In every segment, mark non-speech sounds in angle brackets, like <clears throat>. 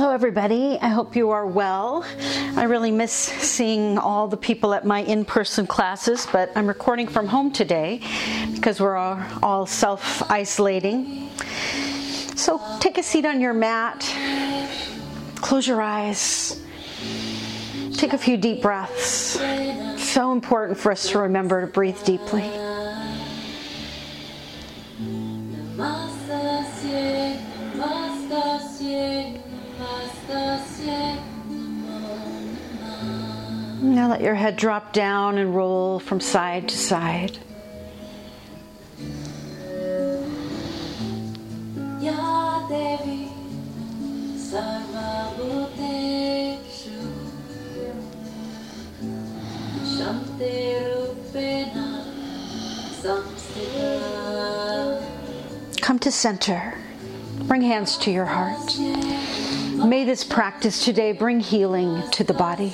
Hello, everybody. I hope you are well. I really miss seeing all the people at my in person classes, but I'm recording from home today because we're all, all self isolating. So take a seat on your mat, close your eyes, take a few deep breaths. So important for us to remember to breathe deeply. Now let your head drop down and roll from side to side. Come to center. Bring hands to your heart. May this practice today bring healing to the body,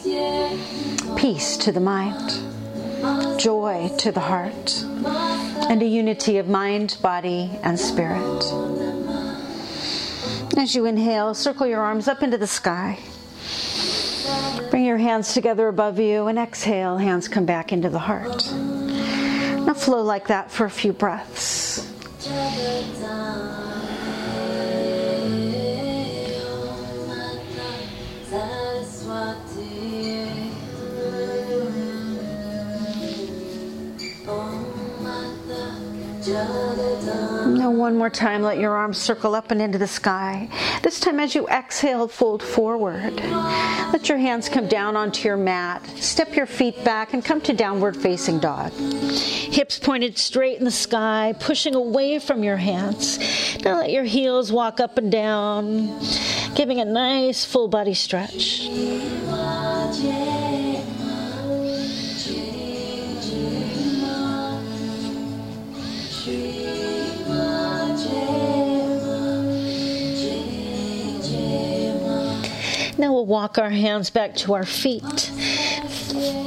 peace to the mind, joy to the heart, and a unity of mind, body, and spirit. As you inhale, circle your arms up into the sky. Bring your hands together above you and exhale, hands come back into the heart. Now flow like that for a few breaths. Now, one more time, let your arms circle up and into the sky. This time, as you exhale, fold forward. Let your hands come down onto your mat. Step your feet back and come to downward facing dog. Hips pointed straight in the sky, pushing away from your hands. Now, let your heels walk up and down, giving a nice full body stretch. Now we'll walk our hands back to our feet.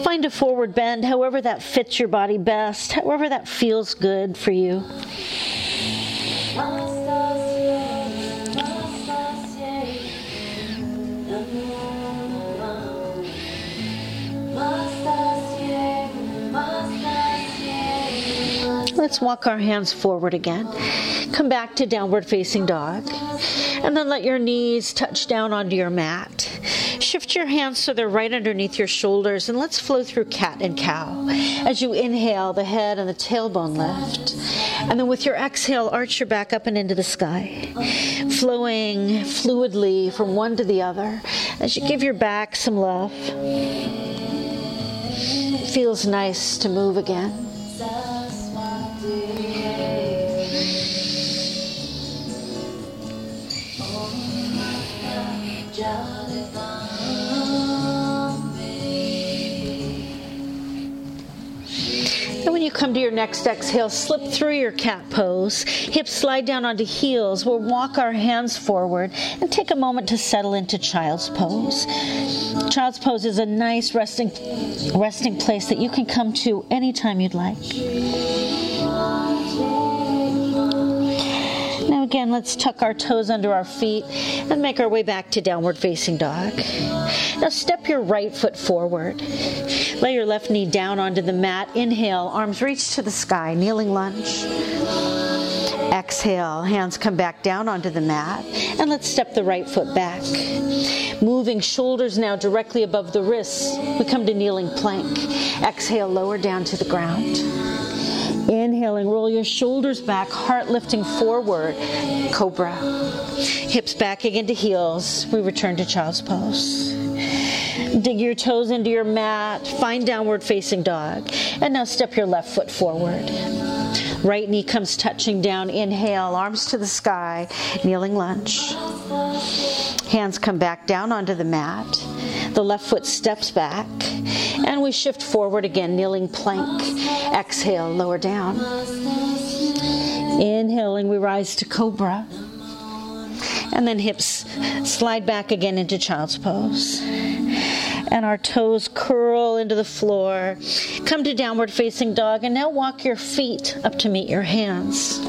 Find a forward bend, however that fits your body best, however that feels good for you. Let's walk our hands forward again. Come back to downward facing dog. And then let your knees touch down onto your mat. Shift your hands so they're right underneath your shoulders and let's flow through cat and cow. As you inhale, the head and the tailbone lift. And then with your exhale, arch your back up and into the sky, flowing fluidly from one to the other as you give your back some love. Feels nice to move again. Next exhale, slip through your cat pose. Hips slide down onto heels. We'll walk our hands forward and take a moment to settle into child's pose. Child's pose is a nice resting resting place that you can come to anytime you'd like. Now, again, let's tuck our toes under our feet and make our way back to downward facing dog. Now, step your right foot forward. Lay your left knee down onto the mat. Inhale, arms reach to the sky, kneeling lunge. Exhale, hands come back down onto the mat. And let's step the right foot back. Moving shoulders now directly above the wrists, we come to kneeling plank. Exhale, lower down to the ground. Inhaling, roll your shoulders back, heart lifting forward. Cobra. Hips back again to heels. We return to child's pose. Dig your toes into your mat. Find downward facing dog. And now step your left foot forward. Right knee comes touching down. Inhale, arms to the sky, kneeling lunge. Hands come back down onto the mat. The left foot steps back. And we shift forward again, kneeling plank. Exhale, lower down. Inhaling, we rise to cobra. And then hips slide back again into child's pose. And our toes curl into the floor. Come to downward facing dog. And now walk your feet up to meet your hands.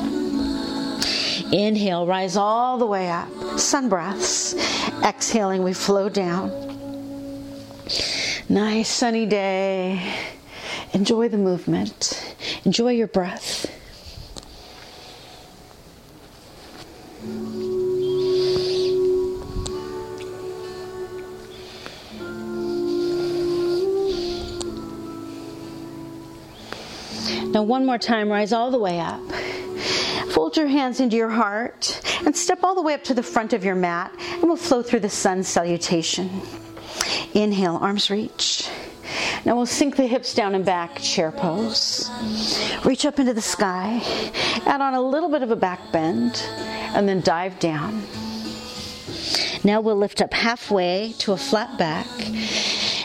Inhale, rise all the way up. Sun breaths. Exhaling, we flow down. Nice sunny day. Enjoy the movement. Enjoy your breath. Now, one more time, rise all the way up. Fold your hands into your heart and step all the way up to the front of your mat, and we'll flow through the sun salutation. Inhale, arms reach. Now we'll sink the hips down and back, chair pose. Reach up into the sky, add on a little bit of a back bend, and then dive down. Now we'll lift up halfway to a flat back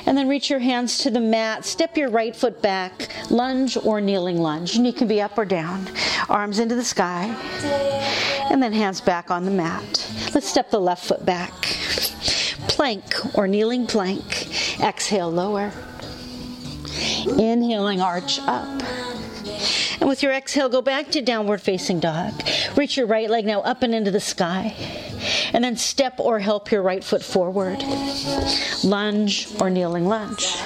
and then reach your hands to the mat. Step your right foot back, lunge or kneeling lunge. And you can be up or down. Arms into the sky. And then hands back on the mat. Let's step the left foot back. Plank or kneeling plank. Exhale, lower. Inhaling, arch up. And with your exhale, go back to downward facing dog. Reach your right leg now up and into the sky. And then step or help your right foot forward. Lunge or kneeling lunge.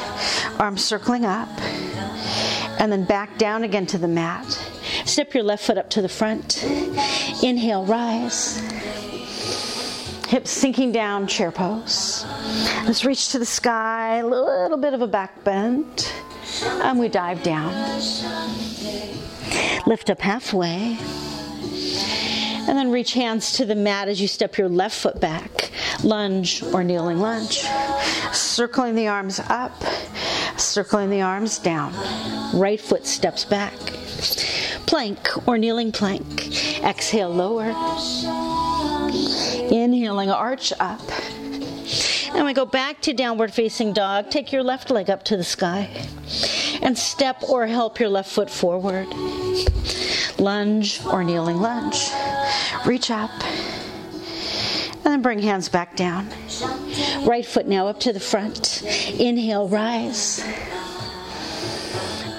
Arms circling up. And then back down again to the mat. Step your left foot up to the front. Inhale, rise. Hips sinking down, chair pose. Let's reach to the sky, a little bit of a back bend. And we dive down. Lift up halfway. And then reach hands to the mat as you step your left foot back. Lunge or kneeling lunge. Circling the arms up, circling the arms down. Right foot steps back. Plank or kneeling plank. Exhale, lower. Inhaling, arch up. And we go back to downward facing dog. Take your left leg up to the sky. And step or help your left foot forward. Lunge or kneeling lunge. Reach up. And then bring hands back down. Right foot now up to the front. Inhale, rise.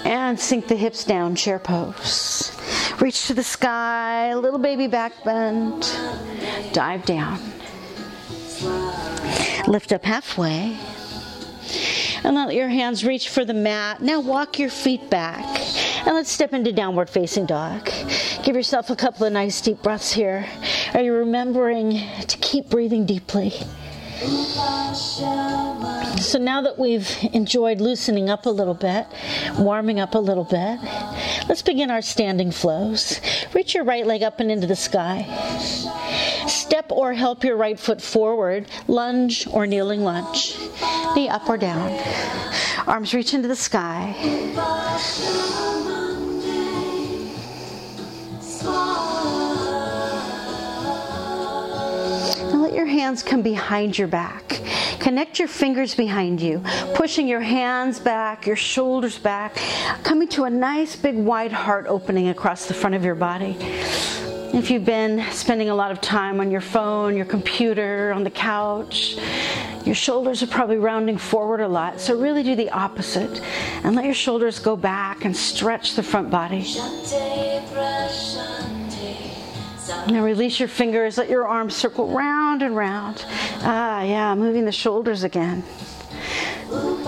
And sink the hips down, chair pose. Reach to the sky, little baby back bend. Dive down. Lift up halfway. And let your hands reach for the mat. Now walk your feet back. And let's step into downward facing dog. Give yourself a couple of nice deep breaths here. Are you remembering to keep breathing deeply? So now that we've enjoyed loosening up a little bit, warming up a little bit, let's begin our standing flows. Reach your right leg up and into the sky. Step or help your right foot forward, lunge or kneeling lunge. Knee up or down. Arms reach into the sky. Hands come behind your back. Connect your fingers behind you, pushing your hands back, your shoulders back, coming to a nice big wide heart opening across the front of your body. If you've been spending a lot of time on your phone, your computer, on the couch, your shoulders are probably rounding forward a lot. So, really do the opposite and let your shoulders go back and stretch the front body. Now, release your fingers, let your arms circle round and round. Ah, yeah, moving the shoulders again.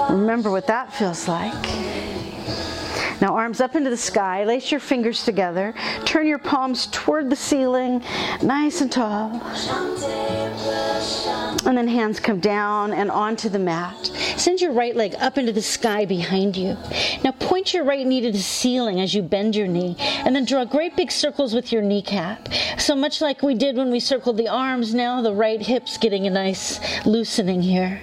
Remember what that feels like. Now, arms up into the sky, lace your fingers together, turn your palms toward the ceiling, nice and tall. And then hands come down and onto the mat. Send your right leg up into the sky behind you. Now, point your right knee to the ceiling as you bend your knee, and then draw great big circles with your kneecap. So much like we did when we circled the arms, now the right hip's getting a nice loosening here.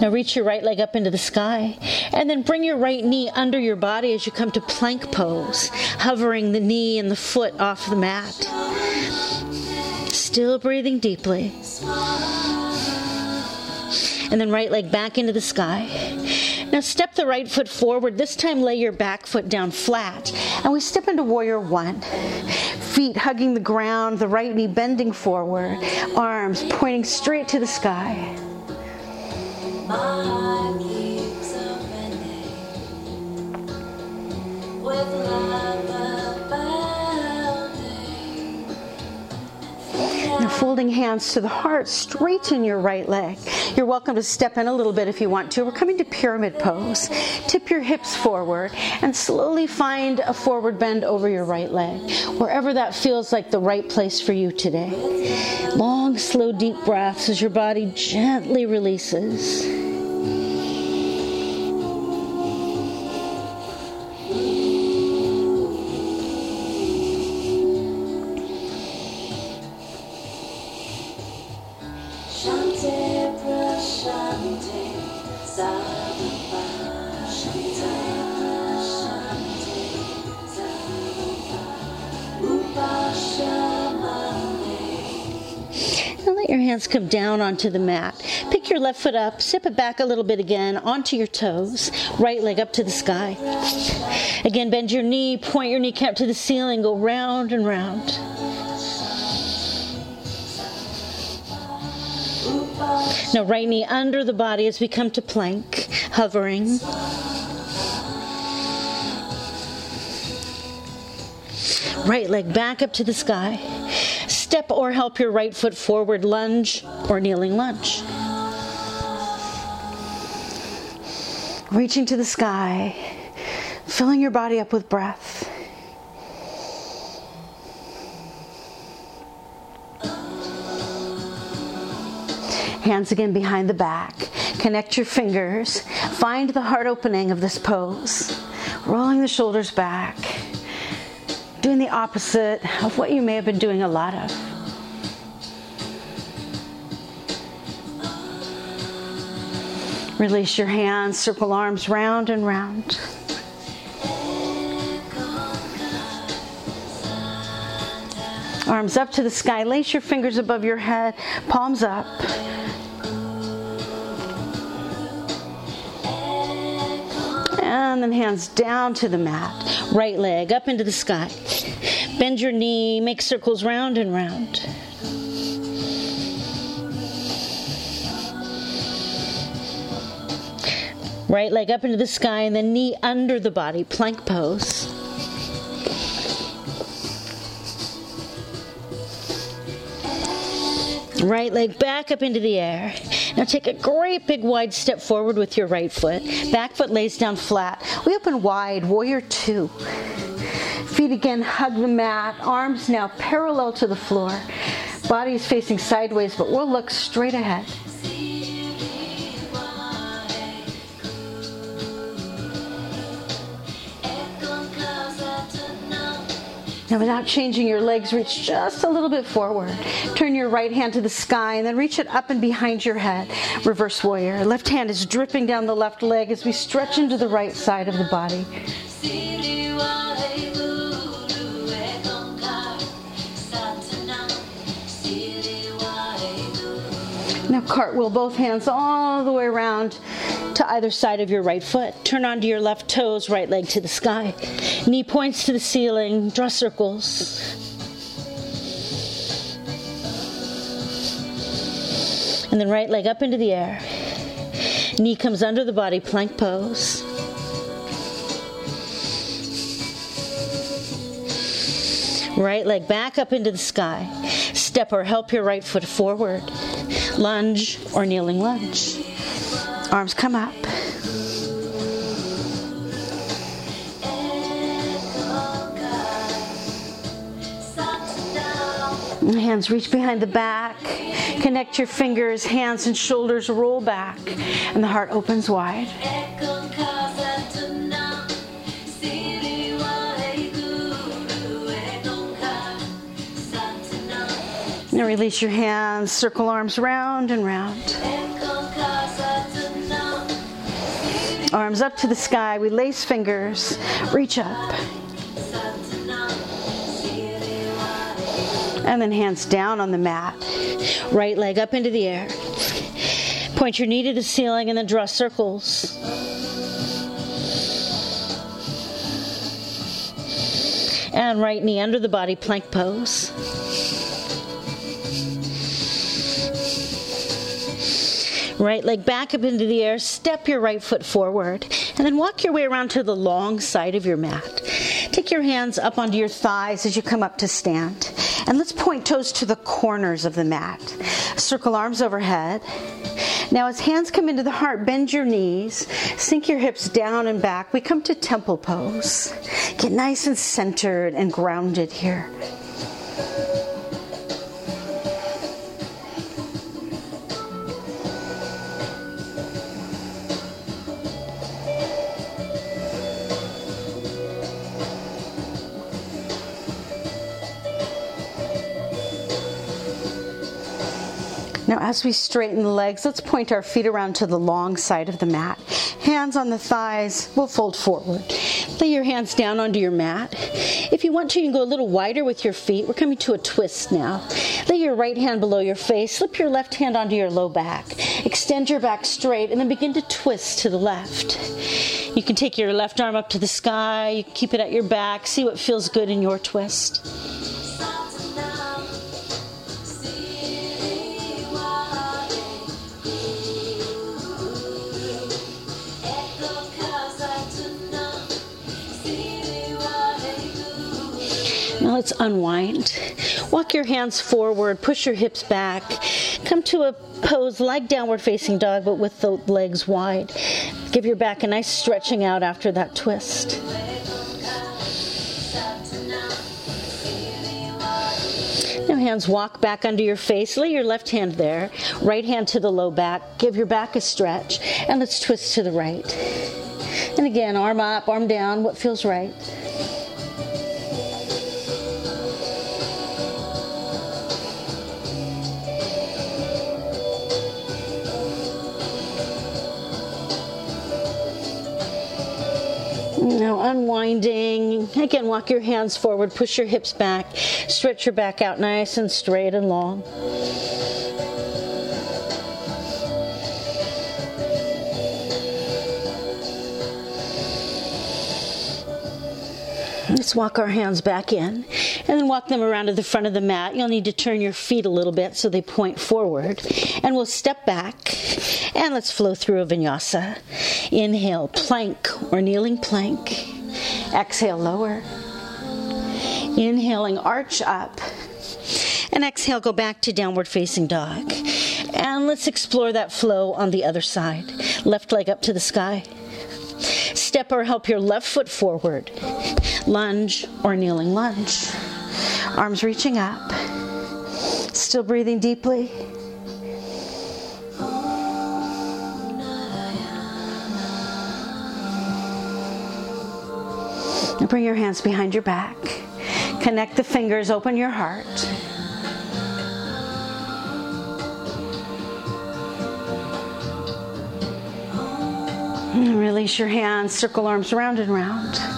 Now reach your right leg up into the sky and then bring your right knee under your body as you come to plank pose, hovering the knee and the foot off the mat. Still breathing deeply. And then right leg back into the sky. Now step the right foot forward. This time lay your back foot down flat. And we step into warrior one. Feet hugging the ground, the right knee bending forward, arms pointing straight to the sky. With love. Holding hands to the heart, straighten your right leg. You're welcome to step in a little bit if you want to. We're coming to pyramid pose. Tip your hips forward and slowly find a forward bend over your right leg, wherever that feels like the right place for you today. Long, slow, deep breaths as your body gently releases. Hands come down onto the mat. Pick your left foot up, step it back a little bit again onto your toes, right leg up to the sky. Again, bend your knee, point your kneecap to the ceiling, go round and round. Now, right knee under the body as we come to plank, hovering. Right leg back up to the sky. Step or help your right foot forward, lunge or kneeling lunge. Reaching to the sky, filling your body up with breath. Hands again behind the back. Connect your fingers. Find the heart opening of this pose. Rolling the shoulders back doing the opposite of what you may have been doing a lot of. Release your hands, circle arms round and round. Arms up to the sky. Lace your fingers above your head, palms up. And then hands down to the mat. Right leg up into the sky. Bend your knee, make circles round and round. Right leg up into the sky and then knee under the body, plank pose. Right leg back up into the air. Now take a great big wide step forward with your right foot. Back foot lays down flat. We open wide, warrior two. Feet again hug the mat. Arms now parallel to the floor. Body is facing sideways, but we'll look straight ahead. Now, without changing your legs, reach just a little bit forward. Turn your right hand to the sky and then reach it up and behind your head. Reverse warrior. Left hand is dripping down the left leg as we stretch into the right side of the body. Now cartwheel both hands all the way around to either side of your right foot. Turn onto your left toes, right leg to the sky. Knee points to the ceiling, draw circles. And then right leg up into the air. Knee comes under the body, plank pose. Right leg back up into the sky. Step or help your right foot forward lunge, or kneeling lunge. Arms come up. Hands reach behind the back. Connect your fingers, hands and shoulders roll back, and the heart opens wide. Now release your hands, circle arms round and round. Arms up to the sky. We lace fingers, reach up. And then hands down on the mat. Right leg up into the air. Point your knee to the ceiling and then draw circles. And right knee under the body, plank pose. Right leg back up into the air, step your right foot forward, and then walk your way around to the long side of your mat. Take your hands up onto your thighs as you come up to stand. And let's point toes to the corners of the mat. Circle arms overhead. Now, as hands come into the heart, bend your knees, sink your hips down and back. We come to temple pose. Get nice and centered and grounded here. Now, as we straighten the legs, let's point our feet around to the long side of the mat. Hands on the thighs, we'll fold forward. Lay your hands down onto your mat. If you want to, you can go a little wider with your feet. We're coming to a twist now. Lay your right hand below your face, slip your left hand onto your low back. Extend your back straight, and then begin to twist to the left. You can take your left arm up to the sky, you keep it at your back, see what feels good in your twist. Let's unwind. Walk your hands forward, push your hips back. Come to a pose like downward facing dog, but with the legs wide. Give your back a nice stretching out after that twist. Now, hands walk back under your face. Lay your left hand there, right hand to the low back. Give your back a stretch, and let's twist to the right. And again, arm up, arm down, what feels right. Now unwinding. Again, walk your hands forward, push your hips back, stretch your back out nice and straight and long. Let's walk our hands back in and then walk them around to the front of the mat. You'll need to turn your feet a little bit so they point forward. And we'll step back and let's flow through a vinyasa. Inhale, plank or kneeling plank. Exhale, lower. Inhaling, arch up. And exhale, go back to downward facing dog. And let's explore that flow on the other side. Left leg up to the sky. Step or help your left foot forward. Lunge or kneeling lunge. Arms reaching up. Still breathing deeply. Bring your hands behind your back. Connect the fingers, open your heart. Release your hands, circle arms round and round.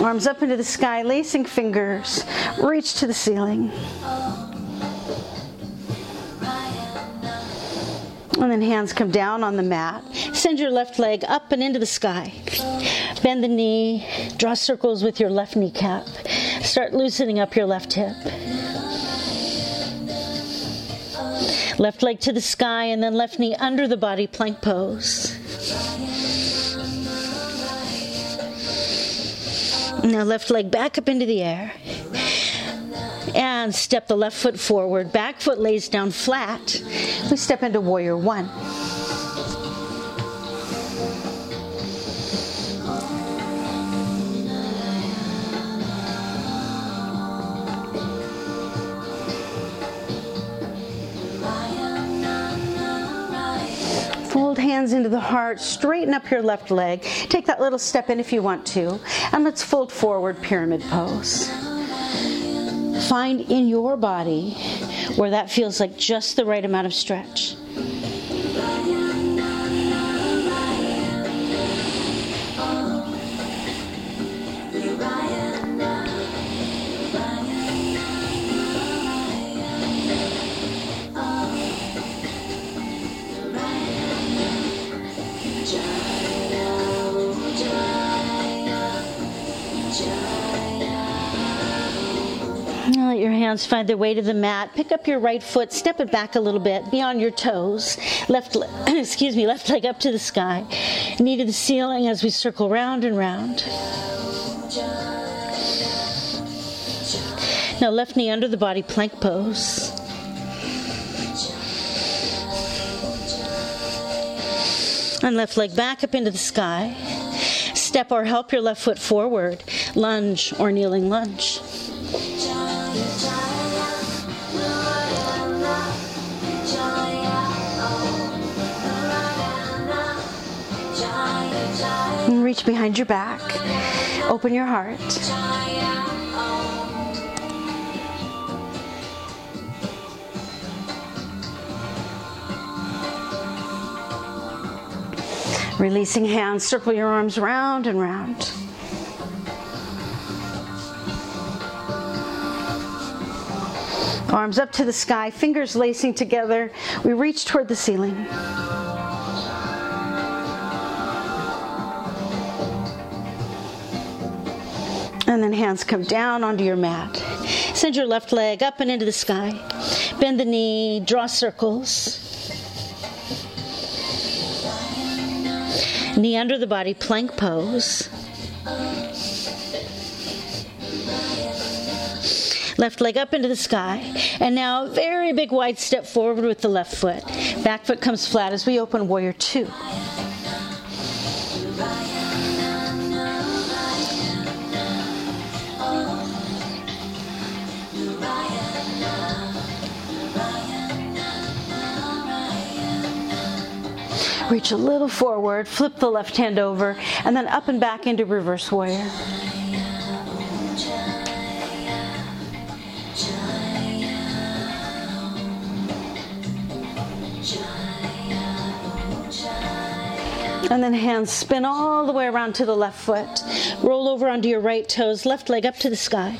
Arms up into the sky, lacing fingers, reach to the ceiling. And then hands come down on the mat. Send your left leg up and into the sky. Bend the knee, draw circles with your left kneecap. Start loosening up your left hip. Left leg to the sky and then left knee under the body, plank pose. Now left leg back up into the air. And step the left foot forward. Back foot lays down flat. We step into warrior one. Fold hands into the heart, straighten up your left leg. Take that little step in if you want to. And let's fold forward, pyramid pose. Find in your body where that feels like just the right amount of stretch. Your hands find their way to the mat. Pick up your right foot, step it back a little bit be on your toes. Left, <clears throat> excuse me, left leg up to the sky. Knee to the ceiling as we circle round and round. Now, left knee under the body, plank pose. And left leg back up into the sky. Step or help your left foot forward. Lunge or kneeling lunge. Reach behind your back. Open your heart. Releasing hands, circle your arms round and round. Arms up to the sky, fingers lacing together. We reach toward the ceiling. And then hands come down onto your mat. Send your left leg up and into the sky. Bend the knee, draw circles. Knee under the body, plank pose. Left leg up into the sky. And now, a very big wide step forward with the left foot. Back foot comes flat as we open warrior two. Reach a little forward, flip the left hand over, and then up and back into reverse warrior. And then hands spin all the way around to the left foot. Roll over onto your right toes, left leg up to the sky.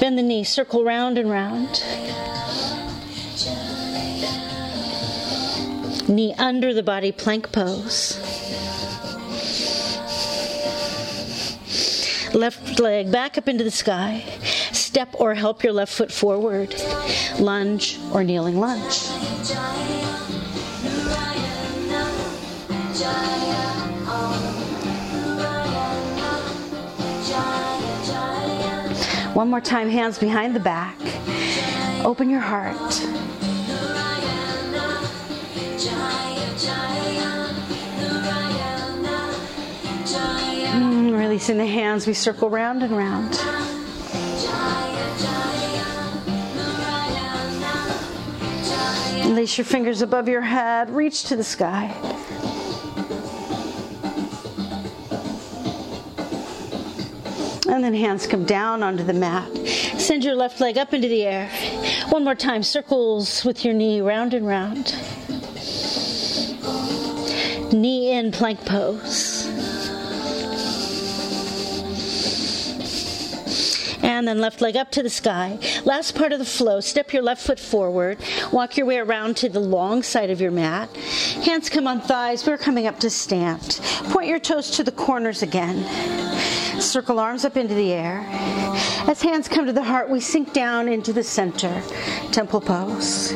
Bend the knee, circle round and round. Knee under the body, plank pose. Left leg back up into the sky. Step or help your left foot forward. Lunge or kneeling lunge. One more time, hands behind the back. Open your heart. Releasing the hands, we circle round and round. Lace your fingers above your head, reach to the sky. And then hands come down onto the mat. Send your left leg up into the air. One more time, circles with your knee round and round. Knee in plank pose. And then left leg up to the sky. Last part of the flow, step your left foot forward. Walk your way around to the long side of your mat. Hands come on thighs. We're coming up to stand. Point your toes to the corners again. Circle arms up into the air. As hands come to the heart, we sink down into the center. Temple pose.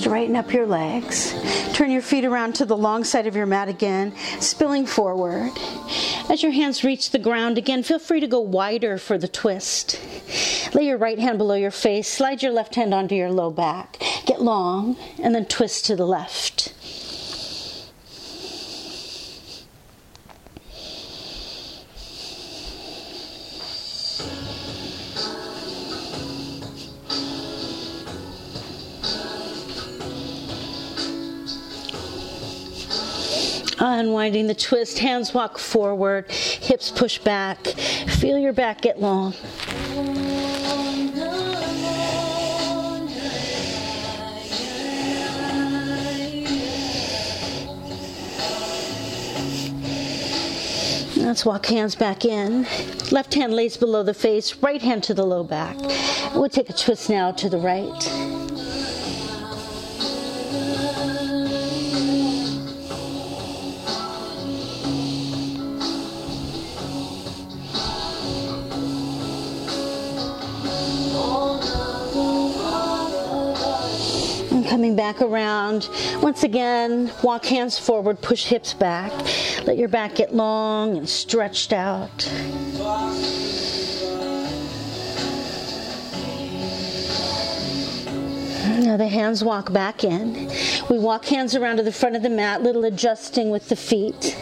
Straighten up your legs. Turn your feet around to the long side of your mat again, spilling forward. As your hands reach the ground again, feel free to go wider for the twist. Lay your right hand below your face, slide your left hand onto your low back. Get long, and then twist to the left. Unwinding the twist, hands walk forward, hips push back. Feel your back get long. Let's walk hands back in. Left hand lays below the face, right hand to the low back. We'll take a twist now to the right. Around. Once again, walk hands forward, push hips back. Let your back get long and stretched out. Now the hands walk back in. We walk hands around to the front of the mat, little adjusting with the feet.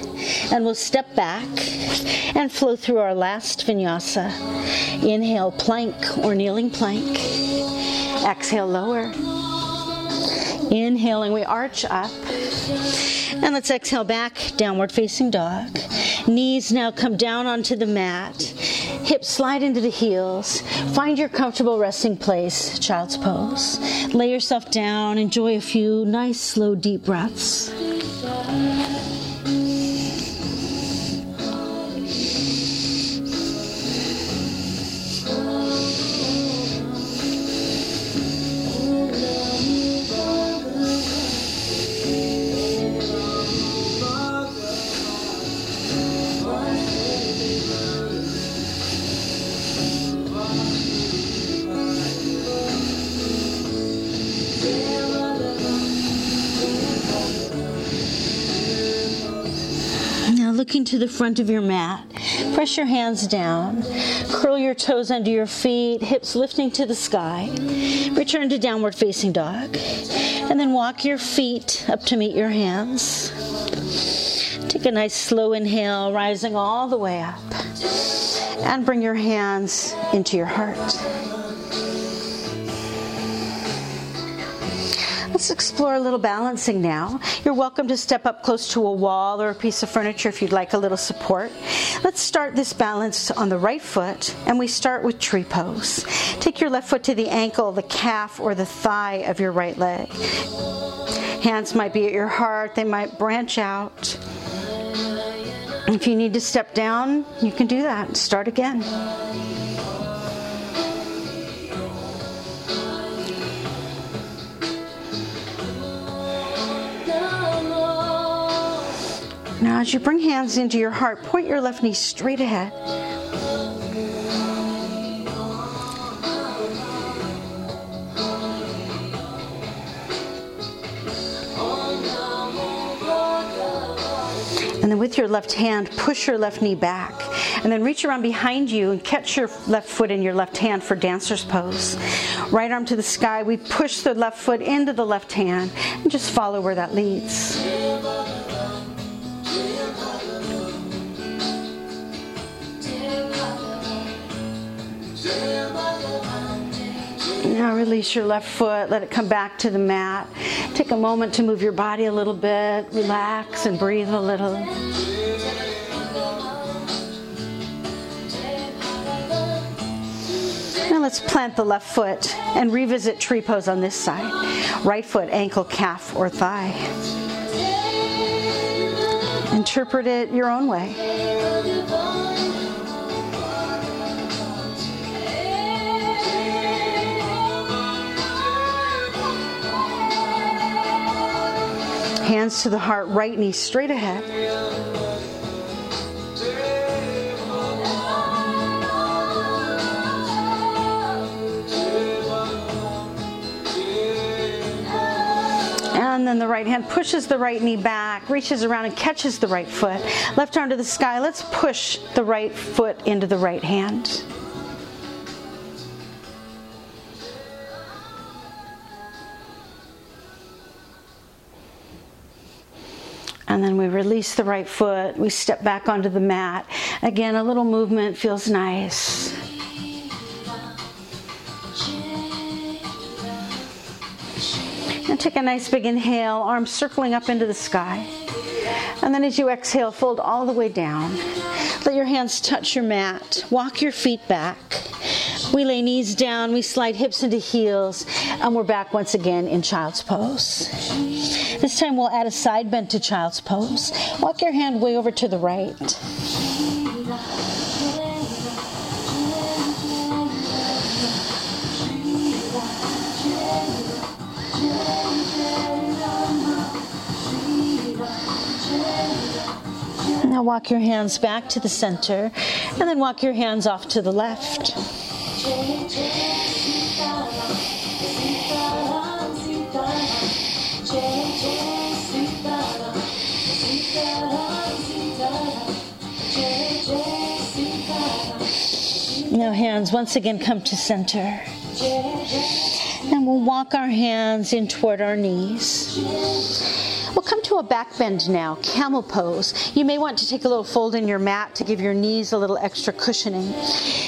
And we'll step back and flow through our last vinyasa. Inhale, plank or kneeling plank. Exhale, lower. Inhaling, we arch up. And let's exhale back, downward facing dog. Knees now come down onto the mat. Hips slide into the heels. Find your comfortable resting place, child's pose. Lay yourself down. Enjoy a few nice, slow, deep breaths. To the front of your mat. Press your hands down. Curl your toes under your feet, hips lifting to the sky. Return to downward facing dog. And then walk your feet up to meet your hands. Take a nice slow inhale, rising all the way up. And bring your hands into your heart. Let's explore a little balancing now. You're welcome to step up close to a wall or a piece of furniture if you'd like a little support. Let's start this balance on the right foot, and we start with tree pose. Take your left foot to the ankle, the calf, or the thigh of your right leg. Hands might be at your heart, they might branch out. If you need to step down, you can do that. Start again. Now, as you bring hands into your heart, point your left knee straight ahead. And then with your left hand, push your left knee back. And then reach around behind you and catch your left foot in your left hand for dancer's pose. Right arm to the sky, we push the left foot into the left hand and just follow where that leads. Now release your left foot, let it come back to the mat. Take a moment to move your body a little bit, relax and breathe a little. Now let's plant the left foot and revisit tree pose on this side. Right foot, ankle, calf, or thigh. Interpret it your own way. Hands to the heart, right knee straight ahead. And then the right hand pushes the right knee back, reaches around and catches the right foot. Left arm to the sky. Let's push the right foot into the right hand. And then we release the right foot. We step back onto the mat. Again, a little movement feels nice. And take a nice big inhale, arms circling up into the sky. And then as you exhale, fold all the way down. Let your hands touch your mat. Walk your feet back. We lay knees down, we slide hips into heels, and we're back once again in child's pose. This time we'll add a side bend to child's pose. Walk your hand way over to the right. Now walk your hands back to the center and then walk your hands off to the left. Hands once again come to center. And we'll walk our hands in toward our knees. We'll come to a back bend now, camel pose. You may want to take a little fold in your mat to give your knees a little extra cushioning.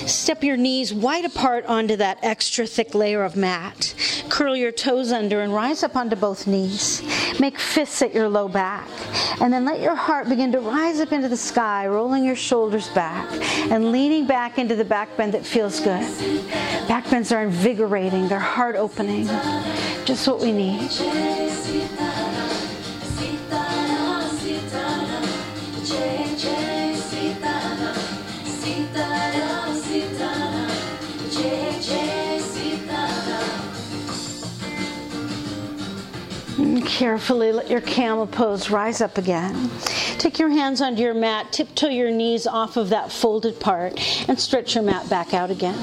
Step your knees wide apart onto that extra thick layer of mat. Curl your toes under and rise up onto both knees. Make fists at your low back. And then let your heart begin to rise up into the sky, rolling your shoulders back and leaning back into the back bend that feels good. Back bends are invigorating, they're heart opening. Just what we need. Carefully let your camel pose rise up again. Take your hands onto your mat, tiptoe your knees off of that folded part, and stretch your mat back out again.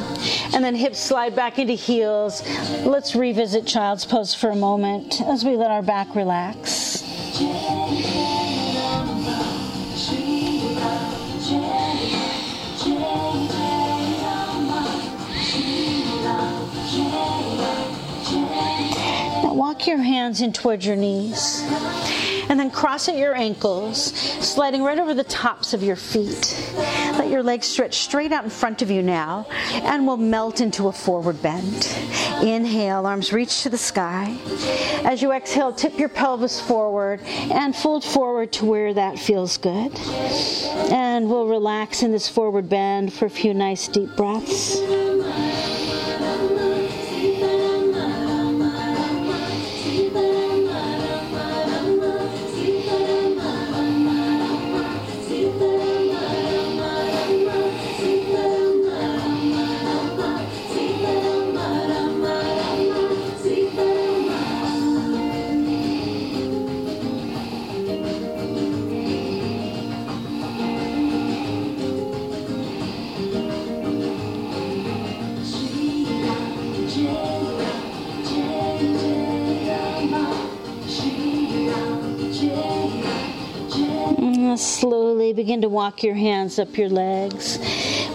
And then hips slide back into heels. Let's revisit child's pose for a moment as we let our back relax. Your hands in towards your knees. And then cross at your ankles, sliding right over the tops of your feet. Let your legs stretch straight out in front of you now, and we'll melt into a forward bend. Inhale, arms reach to the sky. As you exhale, tip your pelvis forward and fold forward to where that feels good. And we'll relax in this forward bend for a few nice deep breaths. Begin to walk your hands up your legs.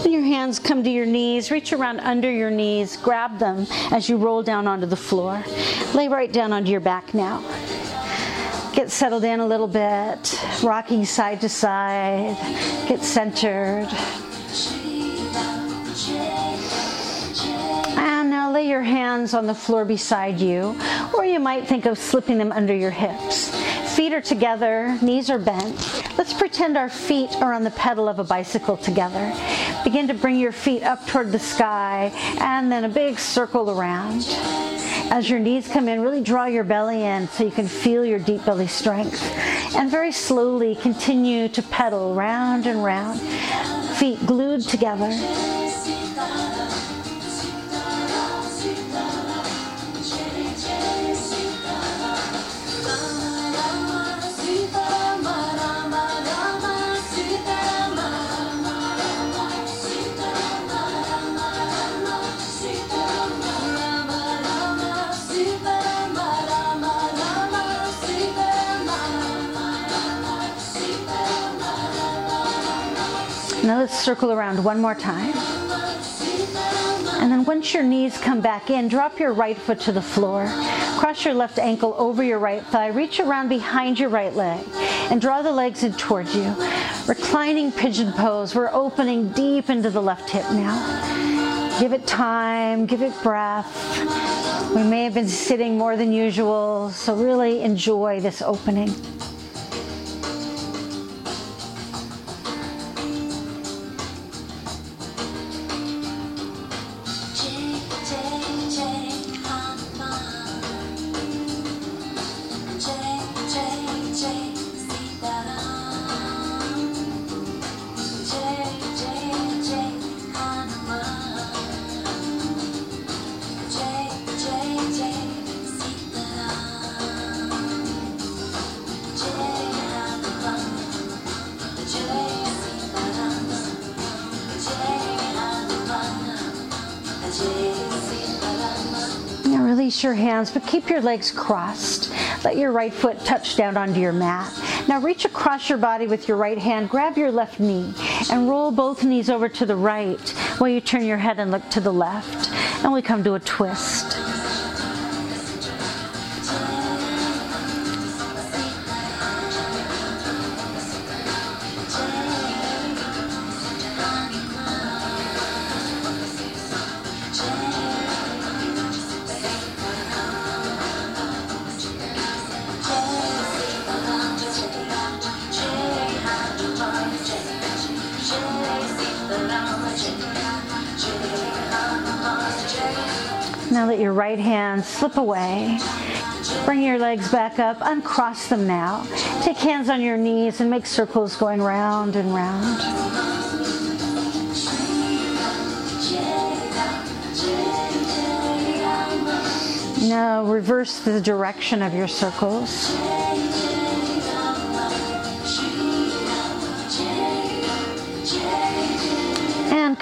When your hands come to your knees, reach around under your knees, grab them as you roll down onto the floor. Lay right down onto your back now. Get settled in a little bit, rocking side to side. Get centered. And now lay your hands on the floor beside you, or you might think of slipping them under your hips. Feet are together, knees are bent. Let's pretend our feet are on the pedal of a bicycle together. Begin to bring your feet up toward the sky and then a big circle around. As your knees come in, really draw your belly in so you can feel your deep belly strength. And very slowly continue to pedal round and round, feet glued together. Now let's circle around one more time. And then once your knees come back in, drop your right foot to the floor. Cross your left ankle over your right thigh. Reach around behind your right leg and draw the legs in towards you. Reclining pigeon pose. We're opening deep into the left hip now. Give it time, give it breath. We may have been sitting more than usual, so really enjoy this opening. Your hands, but keep your legs crossed. Let your right foot touch down onto your mat. Now reach across your body with your right hand, grab your left knee, and roll both knees over to the right while you turn your head and look to the left. And we come to a twist. Your right hand slip away. Bring your legs back up, uncross them now. Take hands on your knees and make circles going round and round. Now reverse the direction of your circles.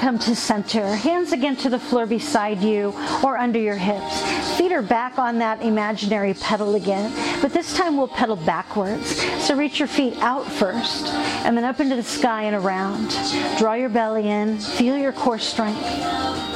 Come to center. Hands again to the floor beside you or under your hips. Feet are back on that imaginary pedal again, but this time we'll pedal backwards. So reach your feet out first and then up into the sky and around. Draw your belly in, feel your core strength.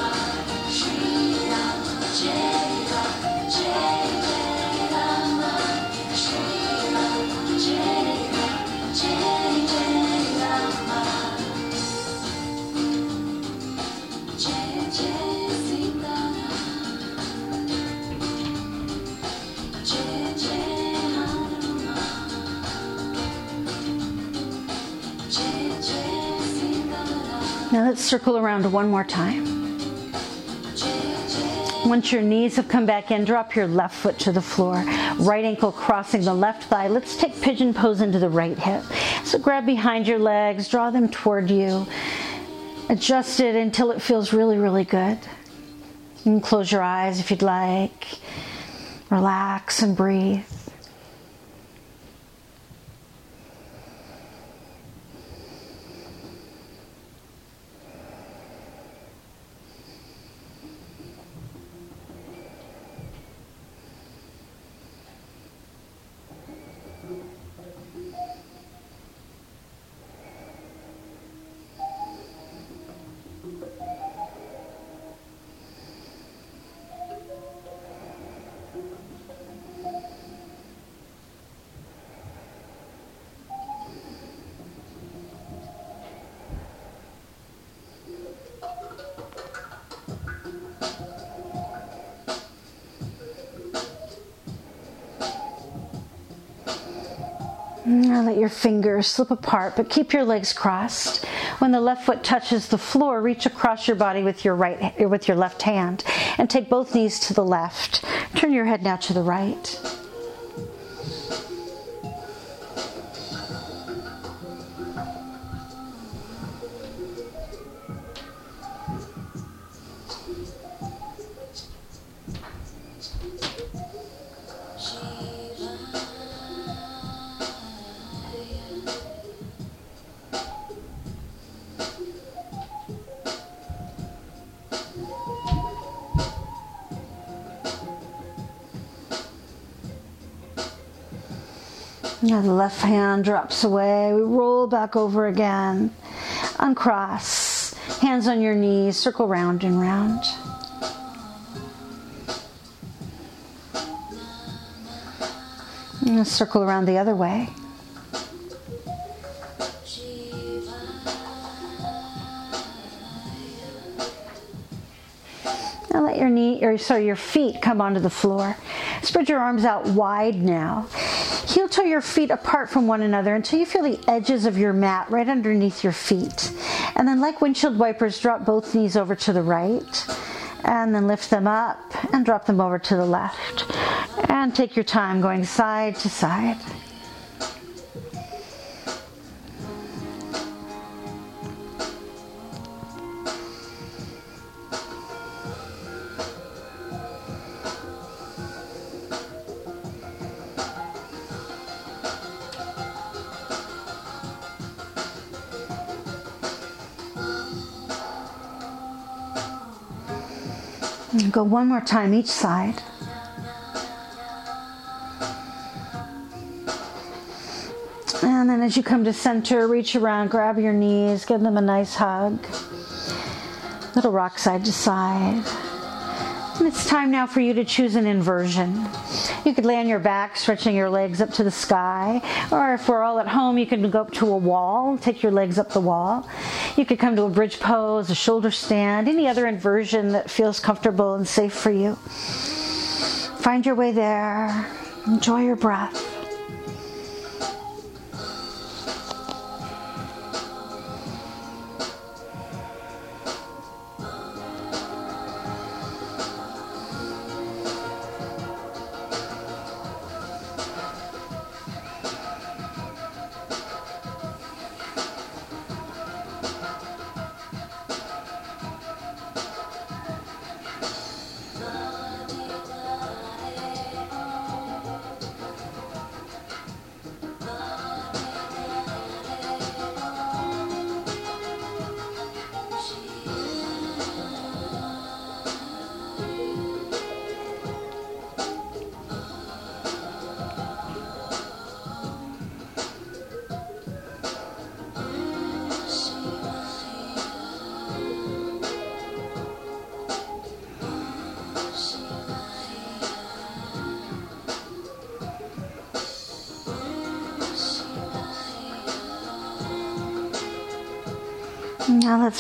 Now let's circle around one more time. Once your knees have come back in, drop your left foot to the floor. Right ankle crossing the left thigh. Let's take pigeon pose into the right hip. So grab behind your legs, draw them toward you. Adjust it until it feels really, really good. You can close your eyes if you'd like. Relax and breathe. Your fingers slip apart, but keep your legs crossed. When the left foot touches the floor, reach across your body with your right with your left hand and take both knees to the left. Turn your head now to the right. Now the left hand drops away. We roll back over again. Uncross. Hands on your knees. Circle round and round. And circle around the other way. Sorry, your feet come onto the floor. Spread your arms out wide now. Heel toe your feet apart from one another until you feel the edges of your mat right underneath your feet. And then, like windshield wipers, drop both knees over to the right. And then lift them up and drop them over to the left. And take your time going side to side. One more time each side. And then as you come to center, reach around, grab your knees, give them a nice hug. Little rock side to side. And it's time now for you to choose an inversion. You could lay on your back, stretching your legs up to the sky. Or if we're all at home, you can go up to a wall, take your legs up the wall. You could come to a bridge pose, a shoulder stand, any other inversion that feels comfortable and safe for you. Find your way there. Enjoy your breath.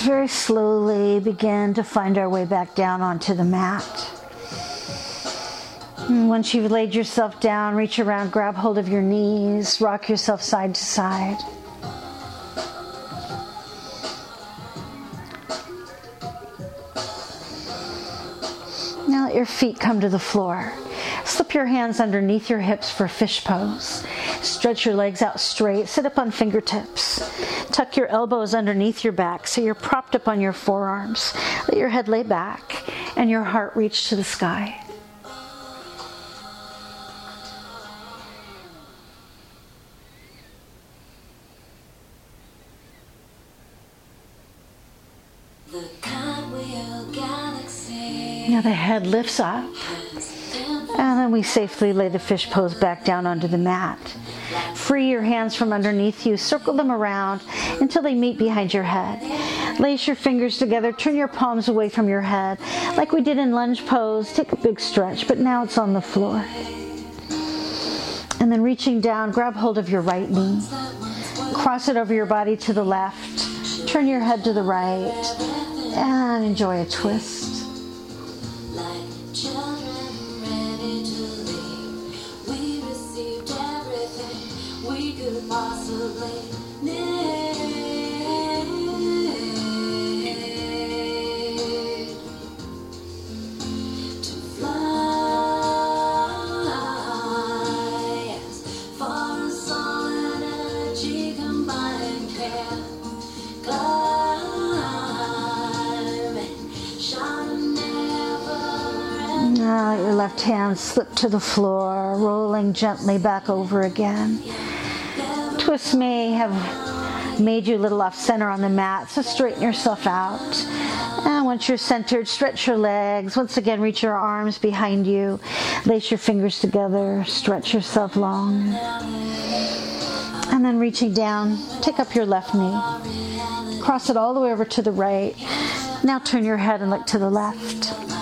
Very slowly begin to find our way back down onto the mat. Once you've laid yourself down, reach around, grab hold of your knees, rock yourself side to side. Now let your feet come to the floor. Slip your hands underneath your hips for fish pose. Stretch your legs out straight. Sit up on fingertips. Tuck your elbows underneath your back so you're propped up on your forearms. Let your head lay back and your heart reach to the sky. Now the head lifts up. And then we safely lay the fish pose back down onto the mat. Free your hands from underneath you. Circle them around until they meet behind your head. Lace your fingers together. Turn your palms away from your head. Like we did in lunge pose, take a big stretch, but now it's on the floor. And then reaching down, grab hold of your right knee. Cross it over your body to the left. Turn your head to the right. And enjoy a twist. Now your left hand slip to the floor, rolling gently back over again. Twists may have made you a little off center on the mat, so straighten yourself out. And once you're centered, stretch your legs. Once again, reach your arms behind you. Lace your fingers together. Stretch yourself long. And then reaching down, take up your left knee. Cross it all the way over to the right. Now turn your head and look to the left.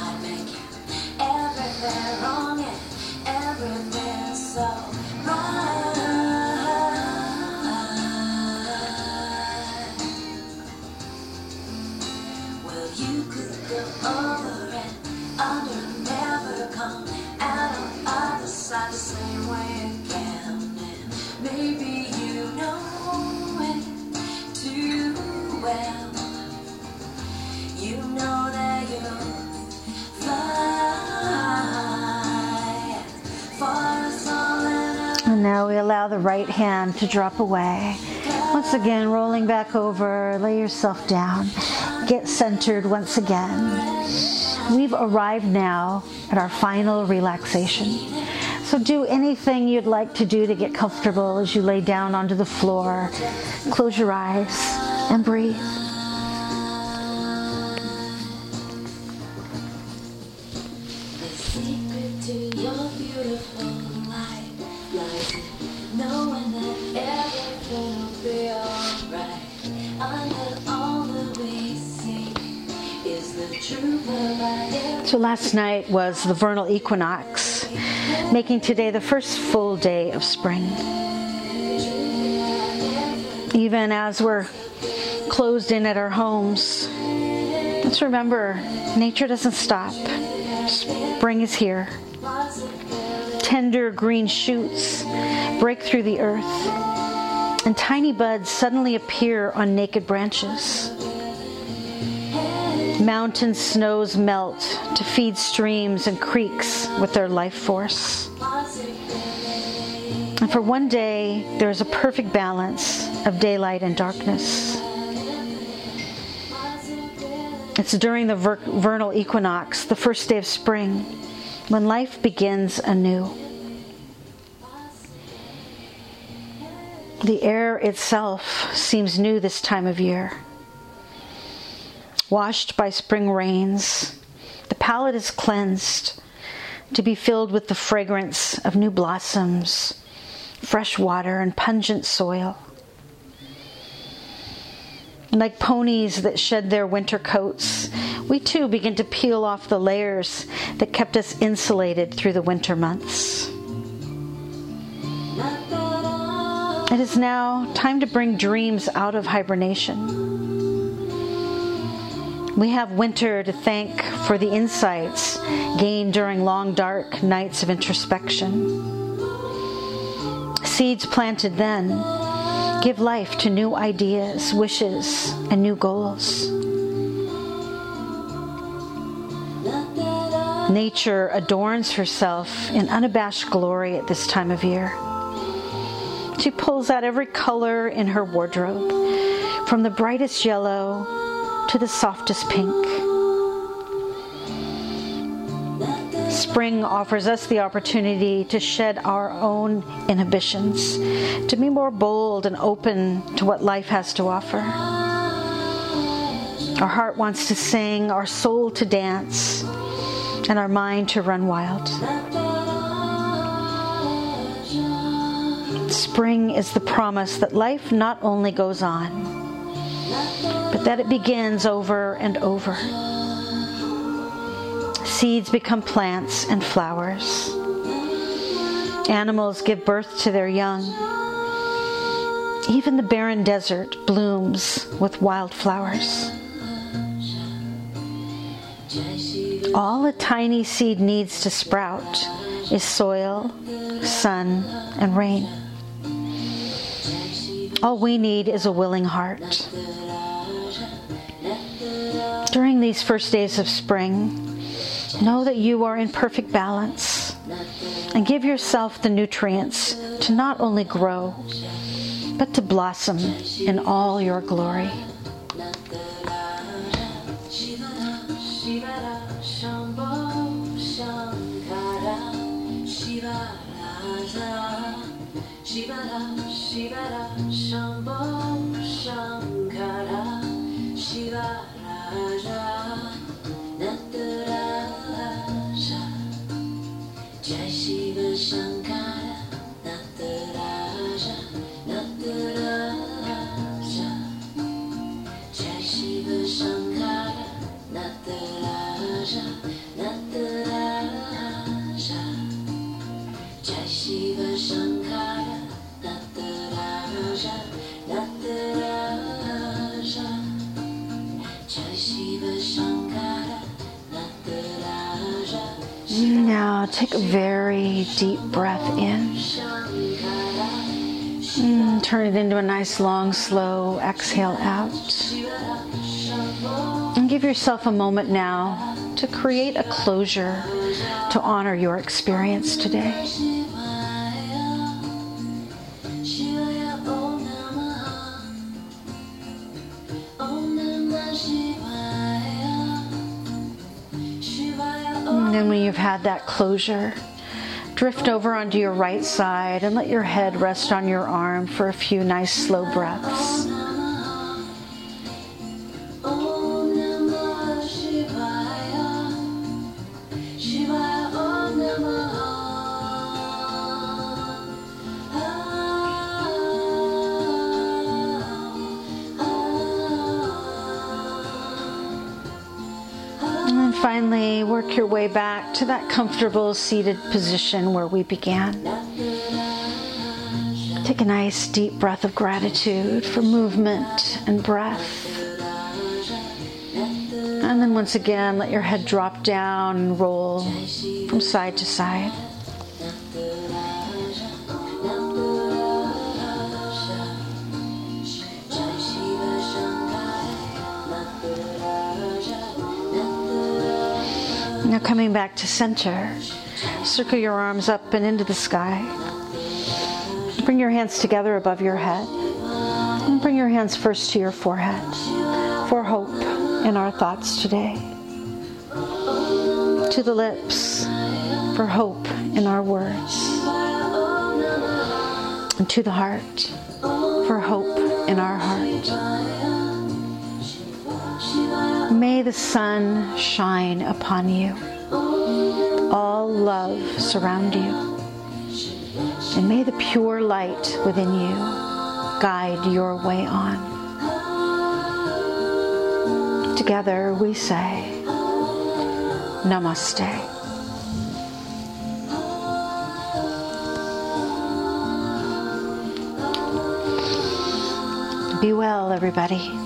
Now we allow the right hand to drop away. Once again, rolling back over, lay yourself down. Get centered once again. We've arrived now at our final relaxation. So do anything you'd like to do to get comfortable as you lay down onto the floor. Close your eyes and breathe. So last night was the vernal equinox, making today the first full day of spring. Even as we're closed in at our homes, let's remember nature doesn't stop. Spring is here. Tender green shoots break through the earth, and tiny buds suddenly appear on naked branches. Mountain snows melt to feed streams and creeks with their life force. And for one day, there is a perfect balance of daylight and darkness. It's during the ver- vernal equinox, the first day of spring, when life begins anew. The air itself seems new this time of year. Washed by spring rains, the palate is cleansed to be filled with the fragrance of new blossoms, fresh water, and pungent soil. Like ponies that shed their winter coats, we too begin to peel off the layers that kept us insulated through the winter months. It is now time to bring dreams out of hibernation. We have winter to thank for the insights gained during long, dark nights of introspection. Seeds planted then give life to new ideas, wishes, and new goals. Nature adorns herself in unabashed glory at this time of year. She pulls out every color in her wardrobe, from the brightest yellow to the softest pink. Spring offers us the opportunity to shed our own inhibitions, to be more bold and open to what life has to offer. Our heart wants to sing, our soul to dance, and our mind to run wild. Spring is the promise that life not only goes on, but that it begins over and over. Seeds become plants and flowers. Animals give birth to their young. Even the barren desert blooms with wildflowers. All a tiny seed needs to sprout is soil, sun, and rain. All we need is a willing heart. During these first days of spring, know that you are in perfect balance and give yourself the nutrients to not only grow, but to blossom in all your glory. Shivara, Shivara, Shambho, Shankara, Shivaraja, Nataraja, a very deep breath in. Mm, turn it into a nice, long, slow exhale out. And give yourself a moment now to create a closure to honor your experience today. You've that closure, drift over onto your right side and let your head rest on your arm for a few nice slow breaths. Finally work your way back to that comfortable seated position where we began. Take a nice deep breath of gratitude for movement and breath. And then once again, let your head drop down and roll from side to side. Now coming back to center, circle your arms up and into the sky. Bring your hands together above your head. And bring your hands first to your forehead for hope in our thoughts today. To the lips for hope in our words. And to the heart for hope in our May the sun shine upon you. All love surround you. And may the pure light within you guide your way on. Together we say, Namaste. Be well, everybody.